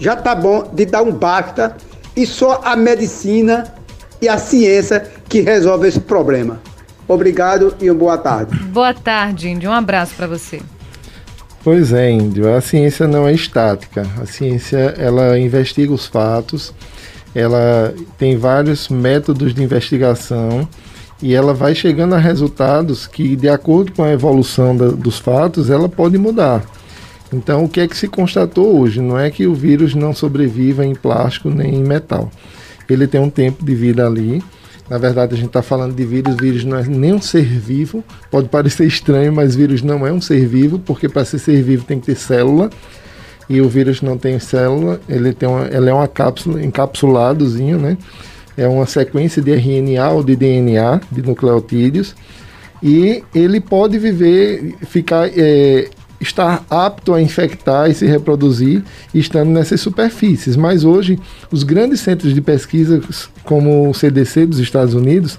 já tá bom de dar um basta e só a medicina e a ciência que resolve esse problema. Obrigado e uma boa tarde. Boa tarde, Índio. Um abraço para você. Pois é, Índio. A ciência não é estática. A ciência ela investiga os fatos, ela tem vários métodos de investigação e ela vai chegando a resultados que, de acordo com a evolução da, dos fatos, ela pode mudar. Então, o que é que se constatou hoje? Não é que o vírus não sobreviva em plástico nem em metal. Ele tem um tempo de vida ali. Na verdade, a gente está falando de vírus. Vírus não é nem um ser vivo. Pode parecer estranho, mas vírus não é um ser vivo, porque para ser ser vivo tem que ter célula. E o vírus não tem célula. Ele tem uma, ele é uma cápsula, encapsuladozinho, né? É uma sequência de RNA ou de DNA, de nucleotídeos. E ele pode viver, ficar é, estar apto a infectar e se reproduzir estando nessas superfícies. Mas hoje, os grandes centros de pesquisa, como o CDC dos Estados Unidos,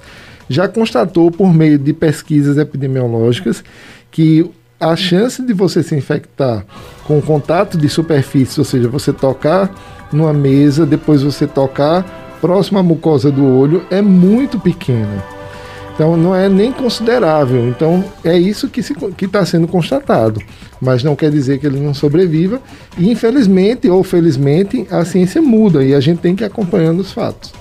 já constatou por meio de pesquisas epidemiológicas que a chance de você se infectar com contato de superfície, ou seja, você tocar numa mesa, depois você tocar próximo à mucosa do olho, é muito pequena. Então não é nem considerável. Então é isso que está sendo constatado. Mas não quer dizer que ele não sobreviva. E infelizmente ou felizmente a ciência muda e a gente tem que ir acompanhando os fatos.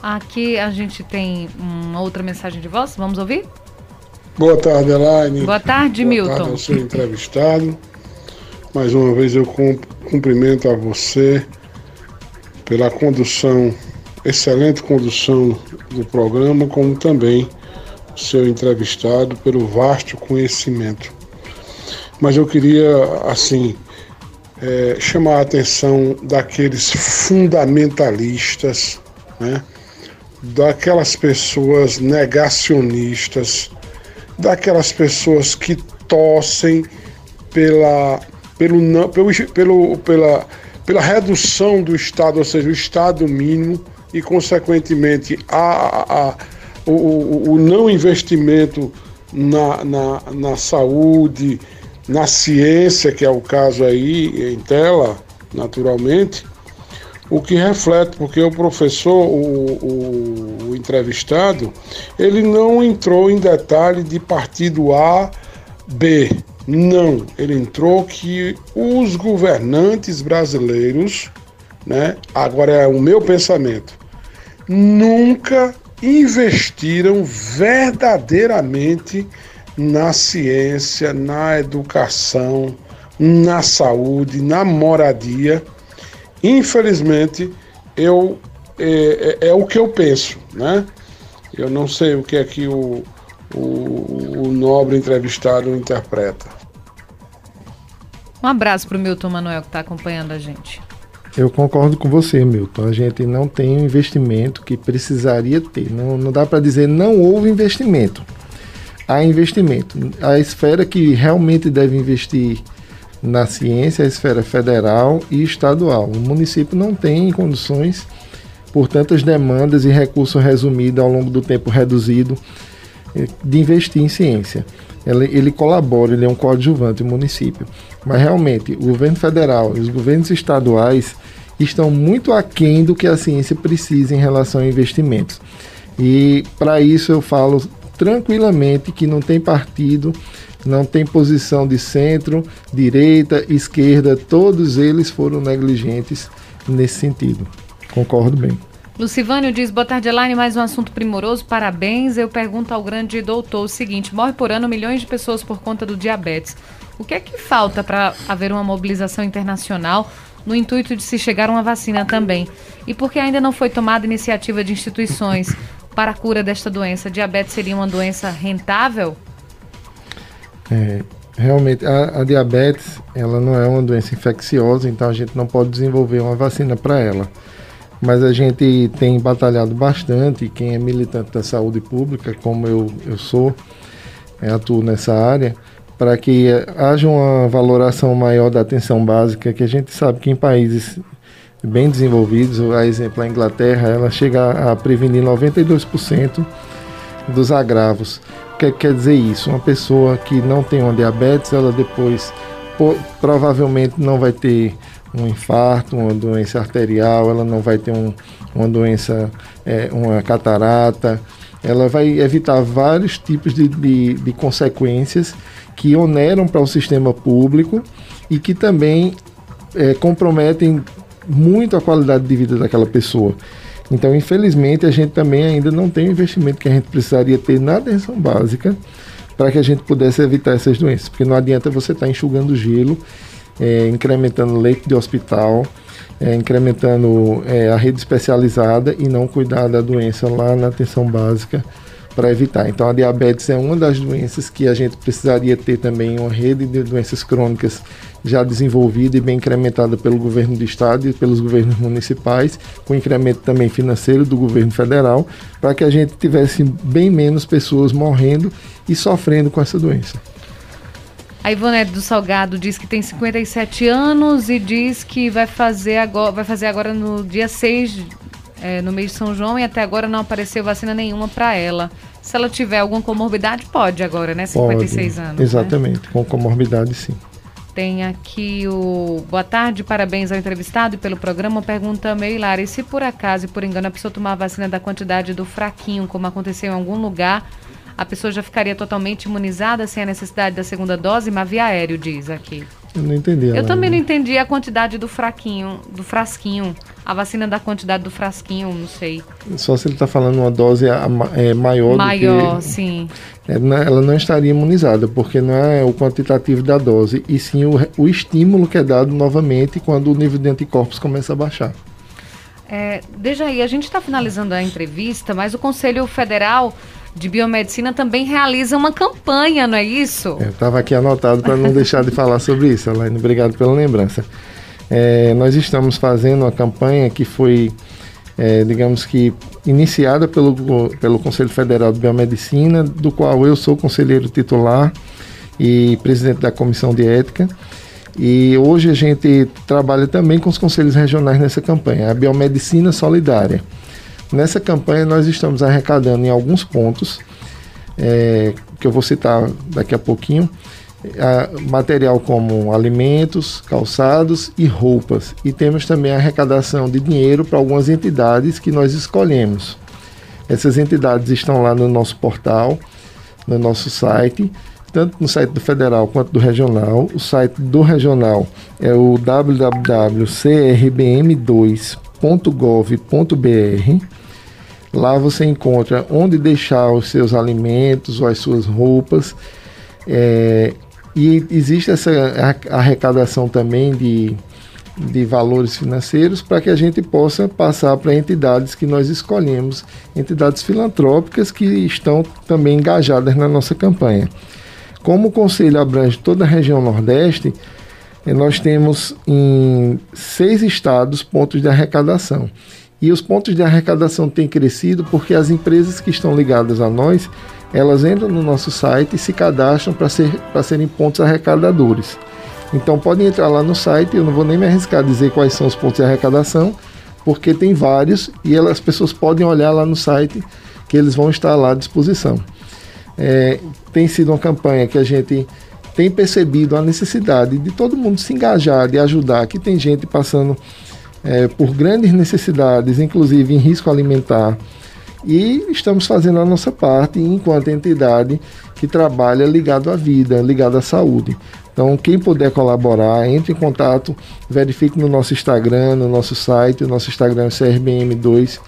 Aqui a gente tem uma outra mensagem de voz. Vamos ouvir? Boa tarde, Elaine. Boa tarde, Boa Milton. Boa tarde ao seu entrevistado. Mais uma vez eu cumprimento a você pela condução, excelente condução do programa, como também seu entrevistado pelo vasto conhecimento. Mas eu queria, assim, é, chamar a atenção daqueles fundamentalistas, né? daquelas pessoas negacionistas, daquelas pessoas que tossem pela, pelo, pelo, pelo, pela, pela redução do Estado, ou seja, o Estado mínimo, e, consequentemente, a, a o, o, o não investimento na, na, na saúde, na ciência, que é o caso aí em tela, naturalmente, o que reflete, porque o professor, o, o, entrevistado, ele não entrou em detalhe de partido A, B. Não, ele entrou que os governantes brasileiros, né, agora é o meu pensamento, nunca investiram verdadeiramente na ciência, na educação, na saúde, na moradia. Infelizmente, eu é, é, é, o que eu penso, né? Eu não sei o que é que o, o, o nobre entrevistado interpreta. Um abraço para o Milton Manuel que está acompanhando a gente. Eu concordo com você, Milton. A gente não tem o investimento que precisaria ter. Não, não dá para dizer não houve investimento. Há investimento. A esfera que realmente deve investir na ciência é a esfera federal e estadual. O município não tem condições, por tantas demandas e recursos resumidos ao longo do tempo reduzido, eh, de investir em ciência. Ele, ele colabora, ele é um coadjuvante do município. Mas realmente, o governo federal e os governos estaduais estão muito aquém do que a ciência precisa em relação a investimentos. E para isso eu falo tranquilamente que não tem partido, não tem posição de centro, direita, esquerda, todos eles foram negligentes nesse sentido. Concordo bem. Lucivânio diz, boa tarde, Elaine, mais um assunto primoroso, parabéns. Eu pergunto ao grande doutor o seguinte, morre por ano milhões de pessoas por conta do diabetes. O que é que falta para haver uma mobilização internacional no intuito de se chegar a uma vacina também? E por que ainda não foi tomada iniciativa de instituições para a cura desta doença? Diabetes seria uma doença rentável? É, realmente, a, a, diabetes ela não é uma doença infecciosa, então a gente não pode desenvolver uma vacina para ela. Mas a gente tem batalhado bastante, quem é militante da saúde pública, como eu, eu sou, é, atuo nessa área, para que haja uma valoração maior da atenção básica, que a gente sabe que em países bem desenvolvidos, a exemplo a Inglaterra, ela chega a prevenir 92% dos agravos. O que quer dizer isso? Uma pessoa que não tem uma diabetes, ela depois provavelmente não vai ter um infarto, uma doença arterial, ela não vai ter um, uma doença, é, uma catarata, ela vai evitar vários tipos de, de, de consequências que oneram para o sistema público e que também é, comprometem muito a qualidade de vida daquela pessoa. Então, infelizmente, a gente também ainda não tem o investimento que a gente precisaria ter na atenção básica para que a gente pudesse evitar essas doenças. Porque não adianta você estar tá enxugando gelo, é, incrementando leito de hospital, é, incrementando é, a rede especializada e não cuidar da doença lá na atenção básica para evitar. Então, a diabetes é uma das doenças que a gente precisaria ter também uma rede de doenças crônicas já desenvolvida e bem incrementada pelo governo do estado e pelos governos municipais, com incremento também financeiro do governo federal, para que a gente tivesse bem menos pessoas morrendo e sofrendo com essa doença. A Ivonete do Salgado diz que tem 57 anos e diz que vai fazer agora, vai fazer agora no dia 6 é, no mês de São João e até agora não apareceu vacina nenhuma para ela. Se ela tiver alguma comorbidade, pode agora, né? 56 pode, anos. Exatamente, né? com comorbidade sim. Tem aqui o boa tarde, parabéns ao entrevistado e pelo programa. Pergunta meio hilária. E se por acaso e por engano a pessoa tomar a vacina da quantidade do fraquinho, como aconteceu em algum lugar, a pessoa já ficaria totalmente imunizada sem a necessidade da segunda dose, mas via aéreo, diz aqui. Eu não entendi. Eu também não entendi a quantidade do fraquinho, do frasquinho. A vacina da quantidade do frasquinho, não sei. Só se ele está falando uma dose é, maior, maior do que... sim. É, ela não estaria imunizada, porque não é o quantitativo da dose, e sim o, o estímulo que é dado novamente quando o nível de anticorpos começa a baixar. É, desde aí, a gente está finalizando a entrevista, mas o Conselho Federal de Biomedicina também realiza uma campanha, não é isso? Eu estava aqui anotado para não deixar de falar sobre isso, Elaine. Obrigado pela lembrança. É, nós estamos fazendo uma campanha que foi, é, digamos que, iniciada pelo, pelo Conselho Federal de Biomedicina, do qual eu sou conselheiro titular e presidente da Comissão de Ética. E hoje a gente trabalha também com os conselhos regionais nessa campanha, a Biomedicina Solidária. Nessa campanha nós estamos arrecadando em alguns pontos, é, que eu vou citar daqui a pouquinho, material como alimentos, calçados e roupas. E temos também a arrecadação de dinheiro para algumas entidades que nós escolhemos. Essas entidades estão lá no nosso portal, no nosso site, tanto no site do federal quanto do regional. O site do regional é o www.crbm2.gov.br Lá você encontra onde deixar os seus alimentos ou as suas roupas. É, e existe essa arrecadação também de, de valores financeiros para que a gente possa passar para entidades que nós escolhemos, entidades filantrópicas que estão também engajadas na nossa campanha. Como o Conselho abrange toda a região Nordeste, eh, nós temos em seis estados pontos de arrecadação. E os pontos de arrecadação têm crescido porque as empresas que estão ligadas a nós, elas entram no nosso site e se cadastram para ser, serem pontos arrecadadores. Então podem entrar lá no site, eu não vou nem me arriscar a dizer quais são os pontos de arrecadação, porque tem vários e elas, as pessoas podem olhar lá no site que eles vão estar lá à disposição. É, tem sido uma campanha que a gente tem percebido a necessidade de todo mundo se engajar, de ajudar, que tem gente passando é, por grandes necessidades, inclusive em risco alimentar. E estamos fazendo a nossa parte enquanto entidade que trabalha ligado à vida, ligado à saúde. Então, quem puder colaborar, entre em contato, verifique no nosso Instagram, no nosso site, o nosso Instagram é CRBM2.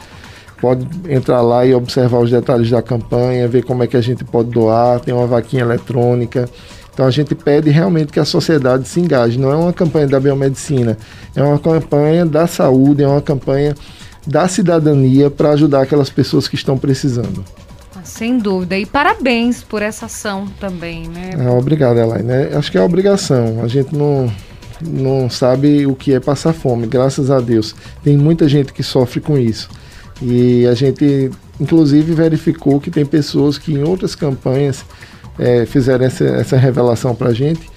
Pode entrar lá e observar os detalhes da campanha, ver como é que a gente pode doar, tem uma vaquinha eletrônica. Então a gente pede realmente que a sociedade se engaje. Não é uma campanha da biomedicina, é uma campanha da saúde, é uma campanha da cidadania para ajudar aquelas pessoas que estão precisando. Ah, sem dúvida. E parabéns por essa ação também, né? É, obrigado, Elaine. É, acho que é obrigação. A gente não, não sabe o que é passar fome, graças a Deus. Tem muita gente que sofre com isso. E a gente, inclusive, verificou que tem pessoas que em outras campanhas é, fizeram essa, essa revelação para a gente,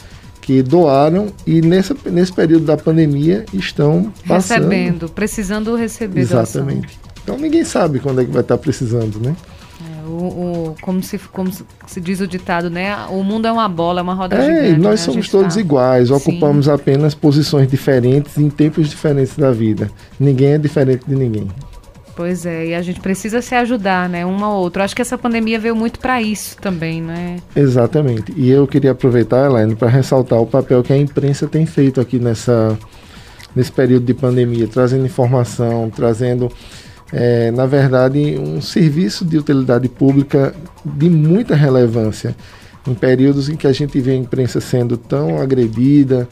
que doaram e nesse, nesse período da pandemia estão passando. Recebendo, precisando receber Exatamente. Doação. Então ninguém sabe quando é que vai estar precisando, né? É, o, o, como, se, como se diz o ditado, né? O mundo é uma bola, é uma roda é, gigante. nós né? somos todos tá... iguais, ocupamos Sim. apenas posições diferentes em tempos diferentes da vida. Ninguém é diferente de ninguém. Pois é, e a gente precisa se ajudar, né, um ao outro. Acho que essa pandemia veio muito para isso também, né? Exatamente. E eu queria aproveitar, Elaine, para ressaltar o papel que a imprensa tem feito aqui nessa nesse período de pandemia, trazendo informação, trazendo, é, na verdade, um serviço de utilidade pública de muita relevância em períodos em que a gente vê a imprensa sendo tão agredida,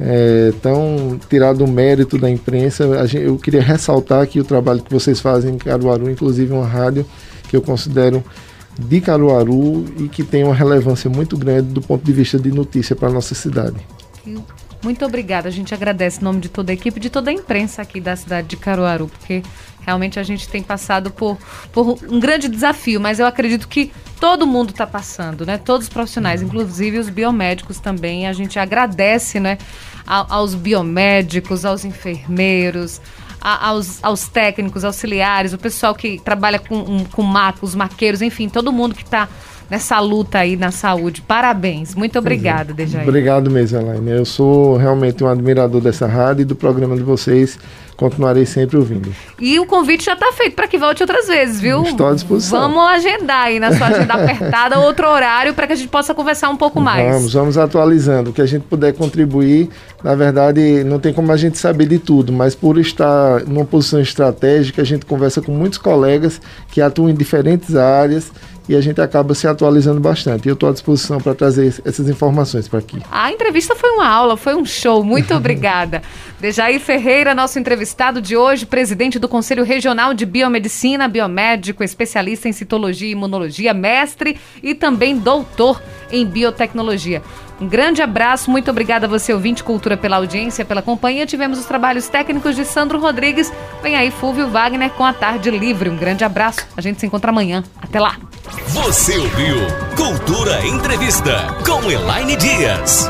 é, tão tirado o mérito da imprensa. Gente, eu queria ressaltar aqui o trabalho que vocês fazem em Caruaru, inclusive uma rádio que eu considero de Caruaru e que tem uma relevância muito grande do ponto de vista de notícia para a nossa cidade. Muito obrigada. A gente agradece em nome de toda a equipe, de toda a imprensa aqui da cidade de Caruaru, porque realmente a gente tem passado por, por um grande desafio, mas eu acredito que todo mundo está passando, né? Todos os profissionais, uhum. inclusive os biomédicos também. A gente agradece, né, aos biomédicos, aos enfermeiros, aos, aos técnicos, auxiliares, o pessoal que trabalha com, com os maqueiros, enfim, todo mundo que está nessa luta aí na saúde. Parabéns. Muito obrigada, é. Dejaí. Obrigado mesmo, Elaine. Eu sou realmente um admirador dessa rádio e do programa de vocês continuarei sempre ouvindo. E o convite já está feito para que volte outras vezes, viu? Estou à disposição. Vamos agendar aí na sua agenda apertada (laughs) outro horário para que a gente possa conversar um pouco mais. Vamos, vamos atualizando. O que a gente puder contribuir, na verdade, não tem como a gente saber de tudo, mas por estar numa posição estratégica, a gente conversa com muitos colegas que atuam em diferentes áreas e a gente acaba se atualizando bastante. E eu estou à disposição para trazer essas informações para aqui. A entrevista foi uma aula, foi um show. Muito (laughs) obrigada. Dejair Ferreira, nosso entrevistado de hoje, presidente do Conselho Regional de Biomedicina, biomédico, especialista em citologia e imunologia, mestre e também doutor em biotecnologia. Um grande abraço, muito obrigada a você, ouvinte Cultura, pela audiência, pela companhia. Tivemos os trabalhos técnicos de Sandro Rodrigues. Vem aí, Fúvio Wagner, com a Tarde Livre. Um grande abraço. A gente se encontra amanhã. Até lá. Você ouviu Cultura Entrevista com Elaine Dias.